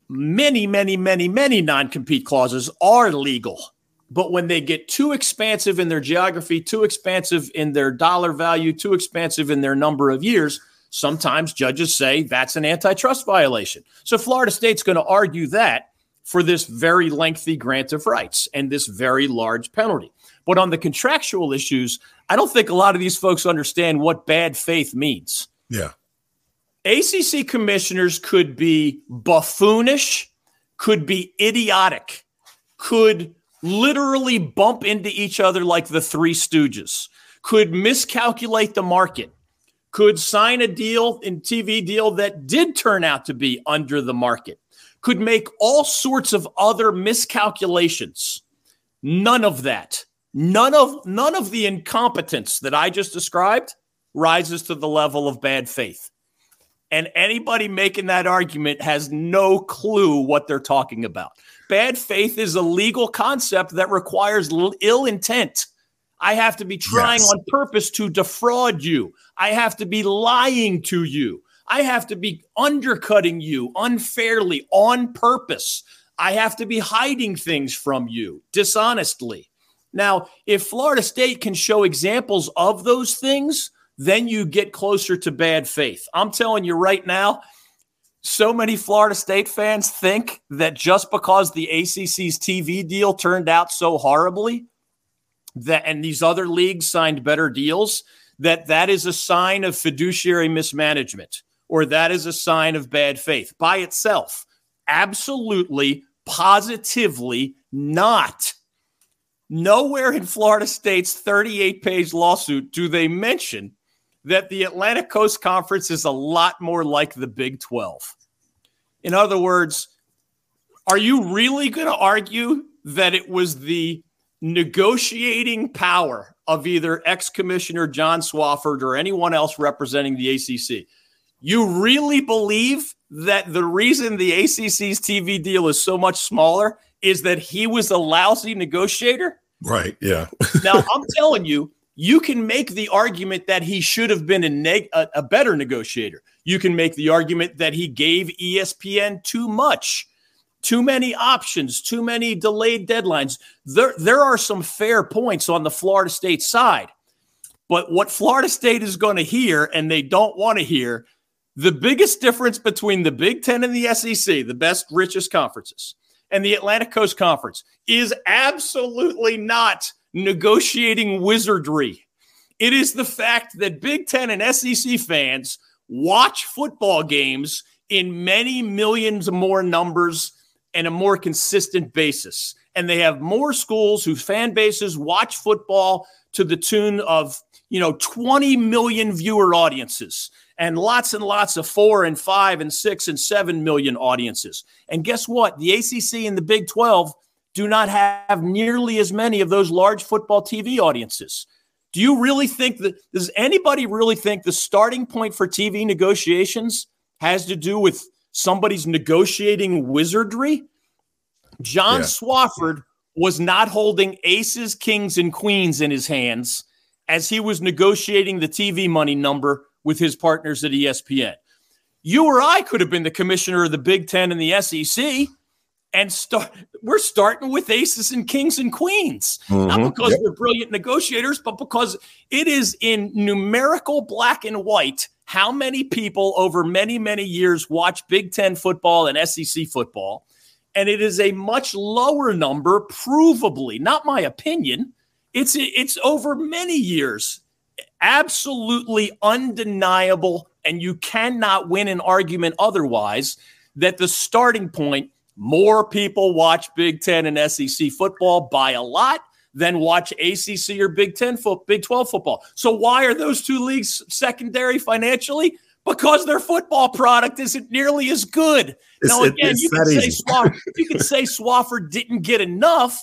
many, many, many, many non compete clauses are legal but when they get too expansive in their geography, too expansive in their dollar value, too expansive in their number of years, sometimes judges say that's an antitrust violation. So Florida State's going to argue that for this very lengthy grant of rights and this very large penalty. But on the contractual issues, I don't think a lot of these folks understand what bad faith means. Yeah. ACC commissioners could be buffoonish, could be idiotic, could literally bump into each other like the Three Stooges, could miscalculate the market, could sign a deal in TV deal that did turn out to be under the market, could make all sorts of other miscalculations. None of that, none of none of the incompetence that I just described rises to the level of bad faith. And anybody making that argument has no clue what they're talking about. Bad faith is a legal concept that requires ill intent. I have to be trying yes. on purpose to defraud you. I have to be lying to you. I have to be undercutting you unfairly on purpose. I have to be hiding things from you dishonestly. Now, if Florida State can show examples of those things, then you get closer to bad faith. I'm telling you right now, so many Florida State fans think that just because the ACC's TV deal turned out so horribly that and these other leagues signed better deals that that is a sign of fiduciary mismanagement or that is a sign of bad faith by itself absolutely positively not nowhere in Florida State's 38 page lawsuit do they mention that the Atlantic Coast Conference is a lot more like the Big 12. In other words, are you really going to argue that it was the negotiating power of either ex commissioner John Swofford or anyone else representing the ACC? You really believe that the reason the ACC's TV deal is so much smaller is that he was a lousy negotiator? Right. Yeah. now, I'm telling you, you can make the argument that he should have been a, neg- a, a, better negotiator. You can make the argument that he gave ESPN too much, too many options, too many delayed deadlines. There, there are some fair points on the Florida State side. But what Florida State is going to hear, and they don't want to hear, the biggest difference between the Big Ten and the SEC, the best, richest conferences, and the Atlantic Coast Conference is absolutely not – negotiating wizardry. It is the fact that Big Ten and SEC fans watch football games in many millions more numbers and a more consistent basis. And they have more schools whose fan bases watch football to the tune of, you know, 20 million viewer audiences and lots and lots of four and five and six and seven million audiences. And guess what? The ACC and the Big 12 do not have nearly as many of those large football TV audiences. Do you really think that, does anybody really think the starting point for TV negotiations has to do with somebody's negotiating wizardry? John yeah. Swofford was not holding aces, kings, and queens in his hands as he was negotiating the TV money number with his partners at ESPN. You or I could have been the commissioner of the Big Ten and the SEC and start we're starting with aces and kings and queens mm-hmm. not because yep. we're brilliant negotiators but because it is in numerical black and white how many people over many many years watch big 10 football and sec football? And it is a much lower number provably not my opinion. It's it's over many years absolutely undeniable and you cannot win an argument otherwise that the starting point more people watch Big Ten and SEC football by a lot than watch ACC or Big Ten foot, Big 12 football. So why are those two leagues secondary financially? Because their football product isn't nearly as good. It's, now, again, you can, say Swofford, you can say Swofford didn't get enough.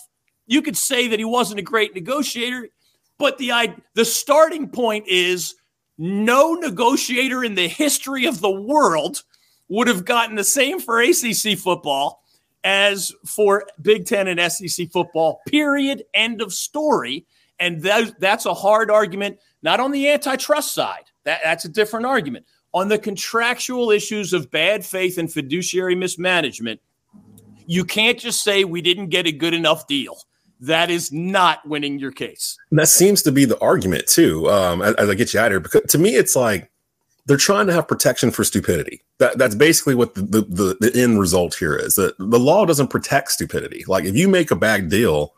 You could say that he wasn't a great negotiator, but the the starting point is no negotiator in the history of the world would have gotten the same for ACC football as for Big Ten and SEC football, period. End of story. And that, that's a hard argument, not on the antitrust side. That, that's a different argument. On the contractual issues of bad faith and fiduciary mismanagement, you can't just say we didn't get a good enough deal. That is not winning your case. That seems to be the argument too. Um, as, as I get you out here, because to me, it's like they're trying to have protection for stupidity. That that's basically what the, the, the, end result here is. That the law doesn't protect stupidity. Like if you make a bad deal,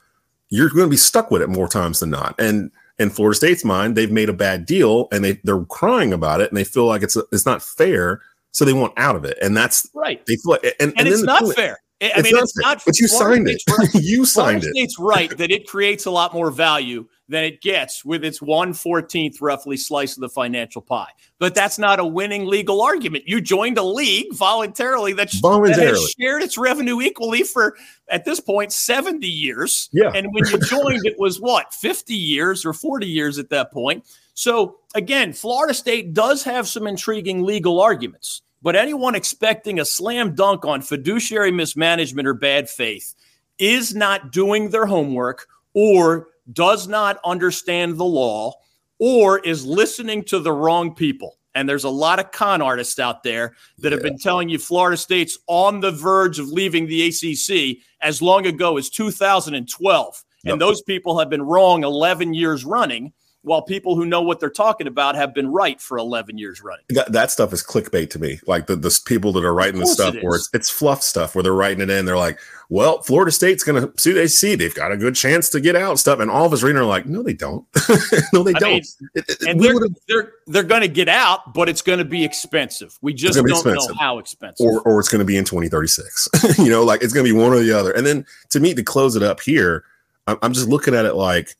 you're going to be stuck with it more times than not. And in Florida State's mind, they've made a bad deal and they they're crying about it and they feel like it's it's not fair, so they want out of it. And that's right. They feel like, and, and, and it's not fair. I it's mean, not it's fair, not. But you Florida signed it. Right. you signed Florida it. State's right that it creates a lot more value than it gets with its 114th roughly slice of the financial pie. But that's not a winning legal argument. You joined a league voluntarily that, voluntarily. that has shared its revenue equally for, at this point, 70 years. Yeah. And when you joined, it was what, 50 years or 40 years at that point. So again, Florida State does have some intriguing legal arguments. But anyone expecting a slam dunk on fiduciary mismanagement or bad faith is not doing their homework or does not understand the law or is listening to the wrong people. And there's a lot of con artists out there that yeah. have been telling you Florida State's on the verge of leaving the ACC as long ago as 2012. Yep. And those people have been wrong 11 years running while people who know what they're talking about have been right for 11 years running. That, that stuff is clickbait to me. Like the, the people that are writing the stuff it where it's, it's fluff stuff where they're writing it in. They're like, well, Florida State's going to sue ACC. They've got a good chance to get out stuff. And all of us reading are like, no, they don't. no, they I don't. Mean, it, it, and they're, they're, they're going to get out, but it's going to be expensive. We just don't expensive. know how expensive. Or, or it's going to be in 2036. you know, like it's going to be one or the other. And then to me, to close it up here, I'm just looking at it like,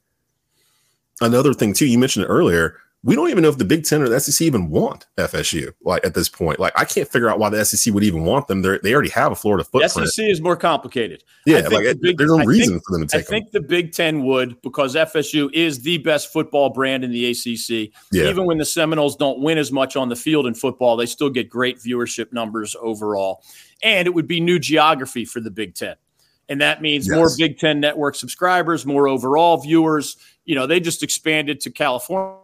another thing too, you mentioned it earlier. We don't even know if the Big Ten or the SEC even want FSU. Like at this point, like I can't figure out why the SEC would even want them. They they already have a Florida footprint. The SEC is more complicated. Yeah, like the Big, there's no I reason think, for them to take. I think them. the Big Ten would because FSU is the best football brand in the ACC. Yeah. Even when the Seminoles don't win as much on the field in football, they still get great viewership numbers overall, and it would be new geography for the Big Ten. And that means yes. more Big Ten network subscribers, more overall viewers. You know, they just expanded to California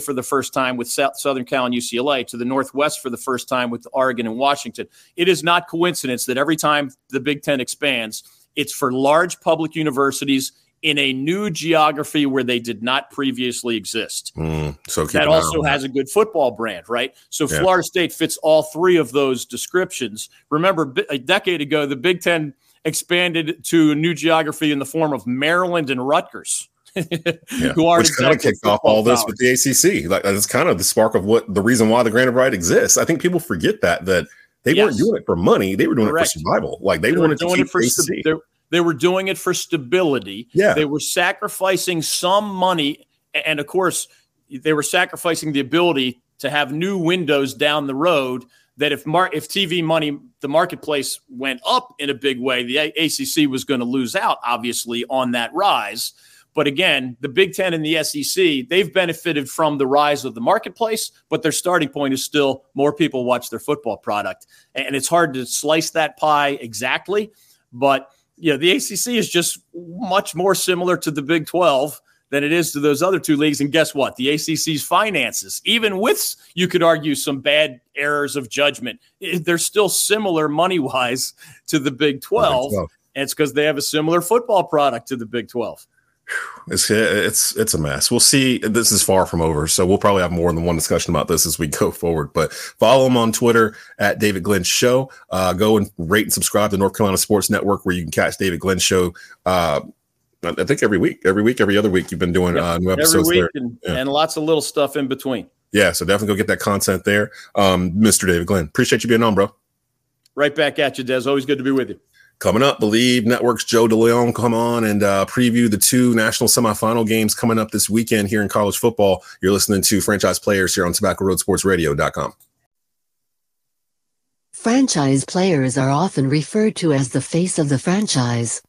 for the first time with South, Southern Cal and UCLA, to the Northwest for the first time with Oregon and Washington. It is not coincidence that every time the Big Ten expands, it's for large public universities in a new geography where they did not previously exist. Mm, so that also has a good football brand, right? So yeah. Florida State fits all three of those descriptions. Remember, a decade ago, the Big Ten expanded to a new geography in the form of Maryland and Rutgers. Yeah. who aren't Which kind of kicked off all this with the ACC. Like that's kind of the spark of what the reason why the grant of right exists. I think people forget that that they yes. weren't doing it for money; they were doing Correct. it for survival. Like they, they wanted to keep it for. St- they were doing it for stability. Yeah, they were sacrificing some money, and of course, they were sacrificing the ability to have new windows down the road that if mar- if TV money, the marketplace went up in a big way, the ACC was going to lose out, obviously, on that rise. But again, the Big Ten and the SEC, they've benefited from the rise of the marketplace, but their starting point is still more people watch their football product. And it's hard to slice that pie exactly. But, you know, the ACC is just much more similar to the Big 12 than it is to those other two leagues. And guess what? The ACC's finances, even with, you could argue, some bad errors of judgment, they're still similar money wise to the Big 12. And it's because they have a similar football product to the Big 12. It's it's it's a mess. We'll see. This is far from over, so we'll probably have more than one discussion about this as we go forward. But follow him on Twitter at David Glenn Show. Uh, go and rate and subscribe to North Carolina Sports Network, where you can catch David Glenn Show. Uh, I think every week, every week, every other week, you've been doing uh, new episodes every week, and, yeah. and, lots of little stuff in between. Yeah, so definitely go get that content there, um, Mr. David Glenn. Appreciate you being on, bro. Right back at you, Des. Always good to be with you. Coming up, Bleav Network's Joe Deleone come on and uh, preview the two national semifinal games coming up this weekend here in college football. You're listening to Franchise Players here on Tobacco Road Sports Radio.com. Franchise players are often referred to as the face of the franchise.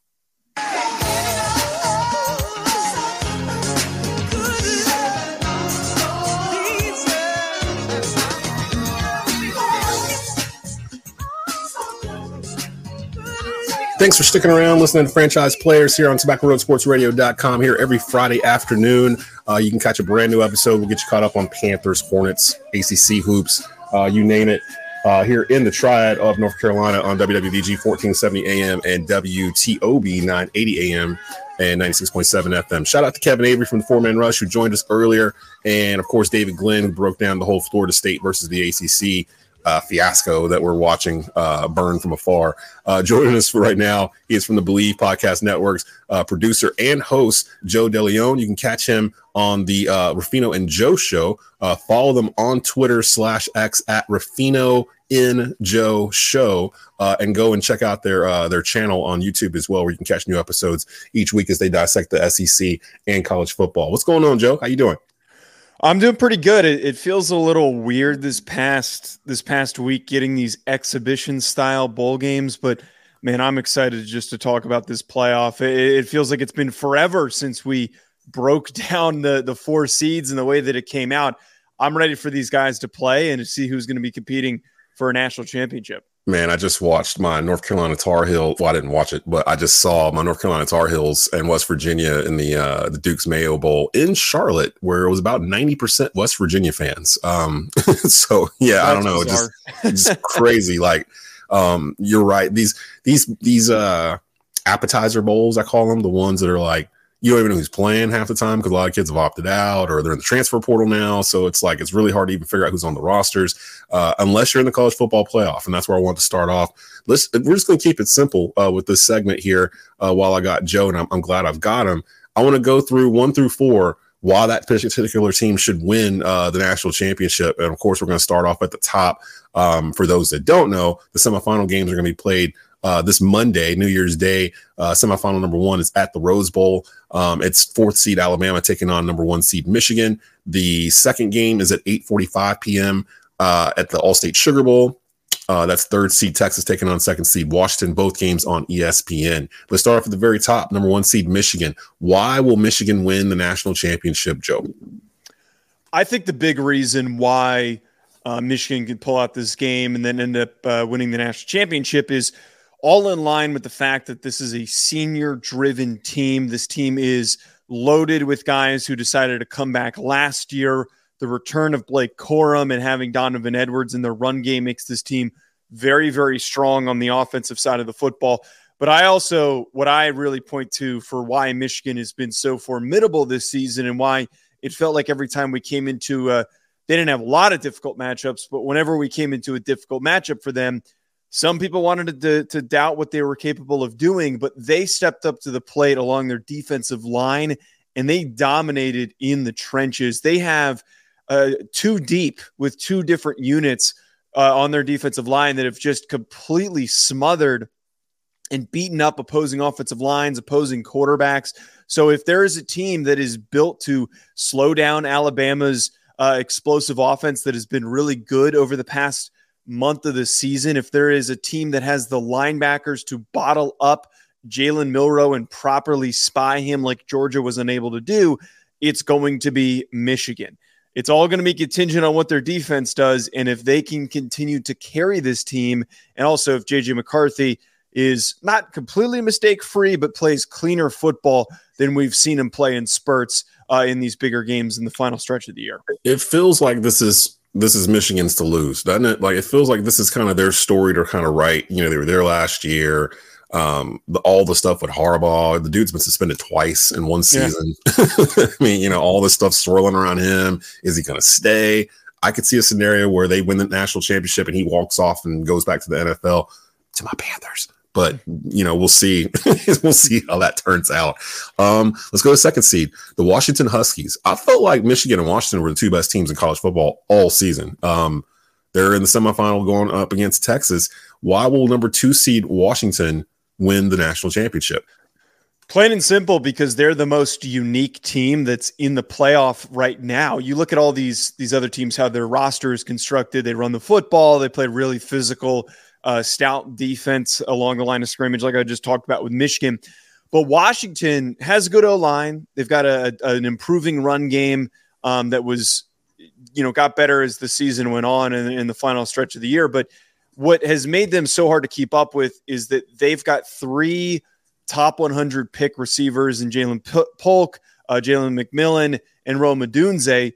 Thanks for sticking around, listening to Franchise Players here on Tobacco Road Sports Radio.com here every Friday afternoon. Uh, you can catch a brand new episode. We'll get you caught up on Panthers, Hornets, ACC hoops, uh, you name it. Uh, here in the triad of North Carolina on WWBG 1470 AM and WTOB 980 AM and 96.7 FM. Shout out to Kevin Avery from the Four Man Rush who joined us earlier, and of course David Glenn who broke down the whole Florida State versus the ACC uh, fiasco that we're watching uh, burn from afar. Uh, joining us right now, he is from the Bleav Podcast Network's uh, producer and host, Joe Deleone. You can catch him on the uh, Ruffino and Joe show. Uh, follow them on Twitter slash X at Ruffino in Joe Show, and go and check out their their channel on YouTube as well, where you can catch new episodes each week as they dissect the SEC and college football. What's going on, Joe? How you doing? I'm doing pretty good. It, it, feels a little weird this past this past week getting these exhibition style bowl games, but man, I'm excited just to talk about this playoff. It, it, feels like it's been forever since we broke down the the four seeds and the way that it came out. I'm ready for these guys to play and to see who's going to be competing for a national championship. Man, I just watched my North Carolina Tar Heel. Well, I didn't watch it, but I just saw my North Carolina Tar Heels and West Virginia in the uh, the Duke's Mayo Bowl in Charlotte, where it was about ninety percent West Virginia fans. Um, so yeah, That's I don't know, just just crazy. Like, um, you're right. These these these uh appetizer bowls, I call them, the ones that are like you don't even know who's playing half the time because a lot of kids have opted out or they're in the transfer portal now. So it's like it's really hard to even figure out who's on the rosters uh, unless you're in the college football playoff. And that's where I want to start off. Let's we're just going to keep it simple uh, with this segment here. Uh, while I got Joe, and I'm, I'm glad I've got him. I want to go through one through four why that particular team should win uh, the national championship. And of course, we're going to start off at the top. Um, for those that don't know, the semifinal games are going to be played uh, this Monday, New Year's Day. Uh, semifinal number one is at the Rose Bowl. Um, it's fourth seed Alabama taking on number one seed Michigan. The second game is at 8:45 p.m. Uh, at the Allstate Sugar Bowl. Uh, that's third seed Texas taking on second seed Washington. Both games on ESPN. Let's start off at the very top. Number one seed Michigan. Why will Michigan win the national championship, Joe? I think the big reason why uh, Michigan could pull out this game and then end up uh, winning the national championship is all in line with the fact that this is a senior driven team. This team is loaded with guys who decided to come back last year. The return of Blake Corum and having Donovan Edwards in their run game makes this team very, very strong on the offensive side of the football. But I also, what I really point to for why Michigan has been so formidable this season and why it felt like every time we came into a, they didn't have a lot of difficult matchups, but whenever we came into a difficult matchup for them, some people wanted to, to doubt what they were capable of doing, but they stepped up to the plate along their defensive line and they dominated in the trenches. They have uh, two deep with two different units uh, on their defensive line that have just completely smothered and beaten up opposing offensive lines, opposing quarterbacks. So if there is a team that is built to slow down Alabama's uh, explosive offense that has been really good over the past month of the season, if there is a team that has the linebackers to bottle up Jalen Milroe and properly spy him like Georgia was unable to do, it's going to be Michigan. It's all going to be contingent on what their defense does. And if they can continue to carry this team, and also if JJ McCarthy is not completely mistake free, but plays cleaner football than we've seen him play in spurts uh, in these bigger games in the final stretch of the year. It feels like this is this is Michigan's to lose, doesn't it? Like it feels like this is kind of their story to kind of write. You know, they were there last year. Um, the, all the stuff with Harbaugh, the dude's been suspended twice in one season. Yeah. I mean, you know, all this stuff swirling around him. Is he going to stay? I could see a scenario where they win the national championship and he walks off and goes back to the NFL to my Panthers. But you know, we'll see. we'll see how that turns out. Um, let's go to second seed, the Washington Huskies. I felt like Michigan and Washington were the two best teams in college football all season. Um, they're in the semifinal going up against Texas. Why will number two seed Washington win the national championship? Plain and simple, because they're the most unique team that's in the playoff right now. You look at all these these other teams, how their roster is constructed. They run the football. They play really physical, uh, stout defense along the line of scrimmage, like I just talked about with Michigan. But Washington has a good O line. They've got a, an improving run game um, that was, you know, got better as the season went on in, in the final stretch of the year. But what has made them so hard to keep up with is that they've got three top 100 pick receivers in Ja'Lynn Polk, uh, Jalen McMillan, and Rome Odunze.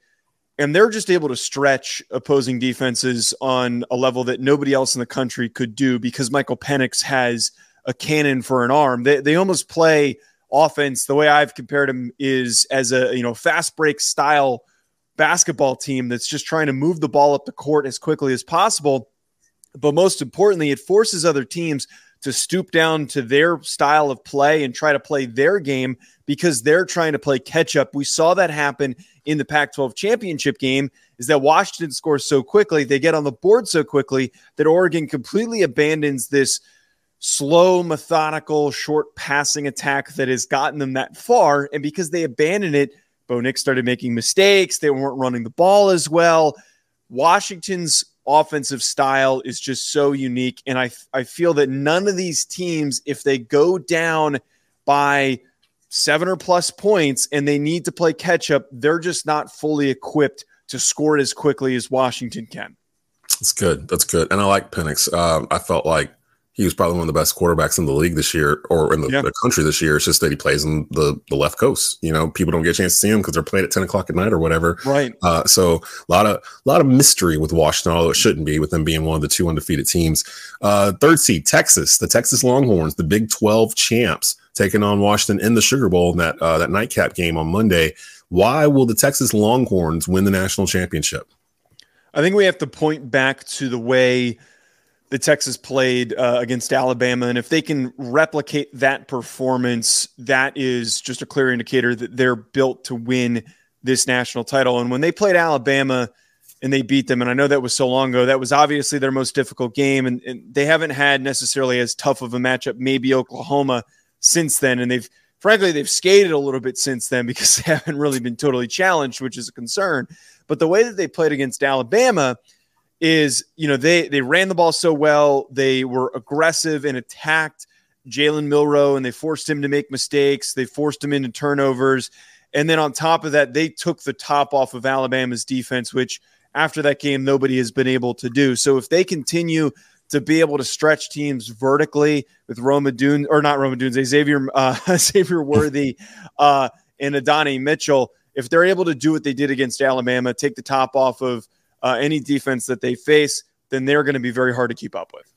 And they're just able to stretch opposing defenses on a level that nobody else in the country could do because Michael Penix has a cannon for an arm. They, they almost play offense. The way I've compared him is as a you know fast break style basketball team that's just trying to move the ball up the court as quickly as possible but most importantly, it forces other teams to stoop down to their style of play and try to play their game because they're trying to play catch up. We saw that happen in the Pac 12 championship game is that Washington scores so quickly, they get on the board so quickly that Oregon completely abandons this slow, methodical, short passing attack that has gotten them that far. And because they abandoned it, Bo Nix started making mistakes. They weren't running the ball as well. Washington's offensive style is just so unique. And I, I feel that none of these teams, if they go down by seven or plus points and they need to play catch up, they're just not fully equipped to score it as quickly as Washington can. That's good. That's good. And I like Penix. Um, I felt like he was probably one of the best quarterbacks in the league this year or in the, yeah. the, country this year. It's just that he plays in the, the left coast. You know, people don't get a chance to see him because they're playing at 10 o'clock at night or whatever. Right. Uh, so a lot of a lot of mystery with Washington, although it shouldn't be with them being one of the two undefeated teams. Uh, third seed, Texas, the Texas Longhorns, the Big 12 champs, taking on Washington in the Sugar Bowl in that uh, that nightcap game on Monday. Why will the Texas Longhorns win the national championship? I think we have to point back to the way – the Texas played uh, against Alabama. And if they can replicate that performance, that is just a clear indicator that they're built to win this national title. And when they played Alabama and they beat them, and I know that was so long ago, that was obviously their most difficult game. And, and they haven't had necessarily as tough of a matchup, maybe Oklahoma since then. And they've, frankly, they've skated a little bit since then because they haven't really been totally challenged, which is a concern. But the way that they played against Alabama, is you know they they ran the ball so well they were aggressive and attacked Jalen Milroe and they forced him to make mistakes they forced him into turnovers and then on top of that they took the top off of Alabama's defense which after that game nobody has been able to do so if they continue to be able to stretch teams vertically with Roma Dune or not Roma Dunes Xavier uh, Xavier Worthy uh, and Adonai Mitchell if they're able to do what they did against Alabama take the top off of uh, any defense that they face, then they're going to be very hard to keep up with.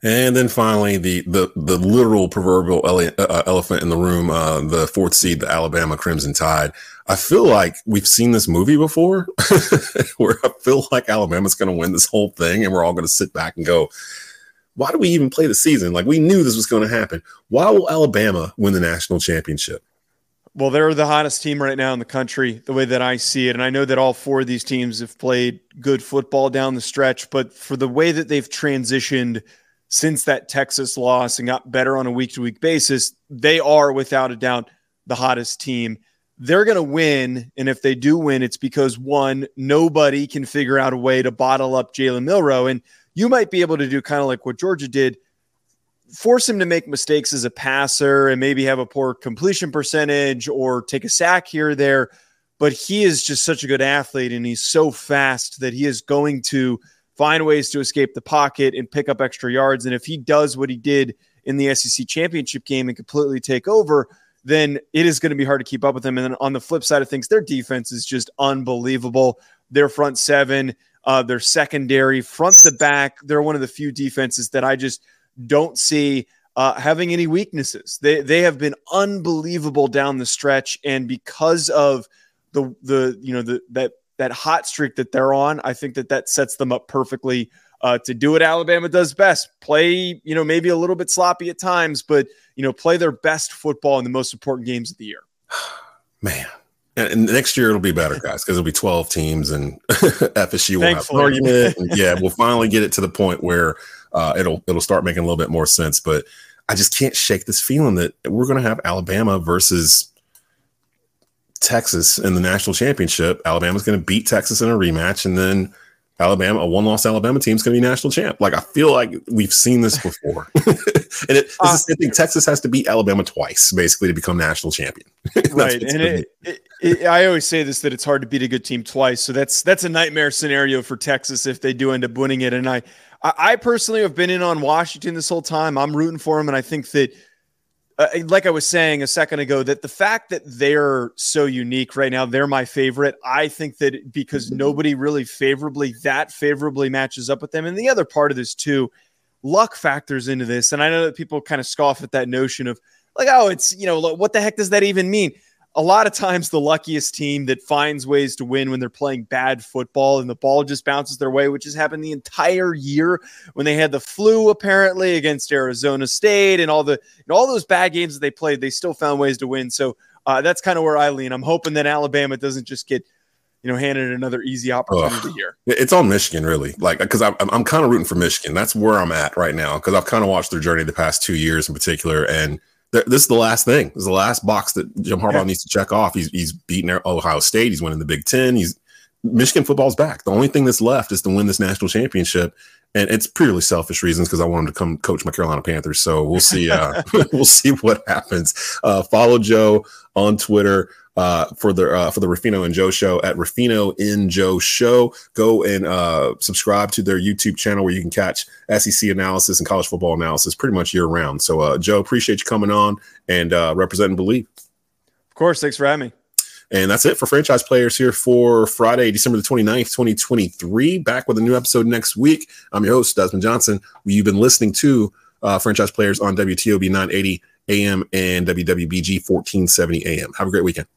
And then finally, the the the literal proverbial ele- uh, elephant in the room, uh, the fourth seed, the Alabama Crimson Tide. I feel like we've seen this movie before, where I feel like Alabama's going to win this whole thing, and we're all going to sit back and go, "Why do we even play the season? Like we knew this was going to happen. Why will Alabama win the national championship?" Well, they're the hottest team right now in the country, the way that I see it. And I know that all four of these teams have played good football down the stretch, but for the way that they've transitioned since that Texas loss and got better on a week to week basis, they are without a doubt the hottest team. They're going to win. And if they do win, it's because one, nobody can figure out a way to bottle up Jalen Milroe. And you might be able to do kind of like what Georgia did force him to make mistakes as a passer and maybe have a poor completion percentage or take a sack here or there. But he is just such a good athlete and he's so fast that he is going to find ways to escape the pocket and pick up extra yards. And if he does what he did in the SEC championship game and completely take over, then it is going to be hard to keep up with them. And then on the flip side of things, their defense is just unbelievable. Their front seven, uh, their secondary, front to back, they're one of the few defenses that I just – don't see uh, having any weaknesses. They they have been unbelievable down the stretch, and because of the the you know the that that hot streak that they're on, I think that that sets them up perfectly uh, to do what Alabama does best: play you know maybe a little bit sloppy at times, but you know play their best football in the most important games of the year. Man, and next year it'll be better, guys, because it'll be 12 teams and FSU will have an argument. yeah, we'll finally get it to the point where uh, it'll it'll start making a little bit more sense. But I just can't shake this feeling that we're going to have Alabama versus Texas in the national championship. Alabama's going to beat Texas in a rematch, and then Alabama, a one-loss Alabama team is going to be national champ. Like I feel like we've seen this before, and it, it's uh, the same thing. Texas has to beat Alabama twice, basically, to become national champion. right, and it, it, it, I always say this that it's hard to beat a good team twice. So that's that's a nightmare scenario for Texas if they do end up winning it. And I I personally have been in on Washington this whole time. I'm rooting for them, and I think that, uh, like I was saying a second ago, that the fact that they're so unique right now, they're my favorite. I think that because nobody really favorably that favorably matches up with them, and the other part of this too, luck factors into this. And I know that people kind of scoff at that notion of like, oh, it's you know, what the heck does that even mean? A lot of times the luckiest team that finds ways to win when they're playing bad football and the ball just bounces their way, which has happened the entire year when they had the flu apparently against Arizona State and all the and all those bad games that they played, they still found ways to win. So uh, that's kind of where I lean. I'm hoping that Alabama doesn't just get you know handed another easy opportunity Ugh. here. It's on Michigan really, like because I'm I'm kind of rooting for Michigan. That's where I'm at right now because I've kind of watched their journey the past two years in particular and this is the last thing. This is the last box that Jim Harbaugh yeah. needs to check off. He's he's beaten Ohio State. He's winning the Big Ten. He's Michigan football's back. The only thing that's left is to win this national championship, and it's purely selfish reasons because I want him to come coach my Carolina Panthers. So we'll see. Uh, we'll see what happens. Uh, follow Joe on Twitter uh, for the uh, for the Ruffino and Joe show at Ruffino in Joe show. Go and uh, subscribe to their YouTube channel where you can catch SEC analysis and college football analysis pretty much year round. So, uh, Joe, appreciate you coming on and uh, representing Bleav. Of course, thanks for having me. And that's it for franchise players here for Friday, December the 29th, 2023. Back with a new episode next week. I'm your host, Desmond Johnson. You've been listening to uh, franchise players on WTOB 980 AM and WWBG 1470 AM. Have a great weekend.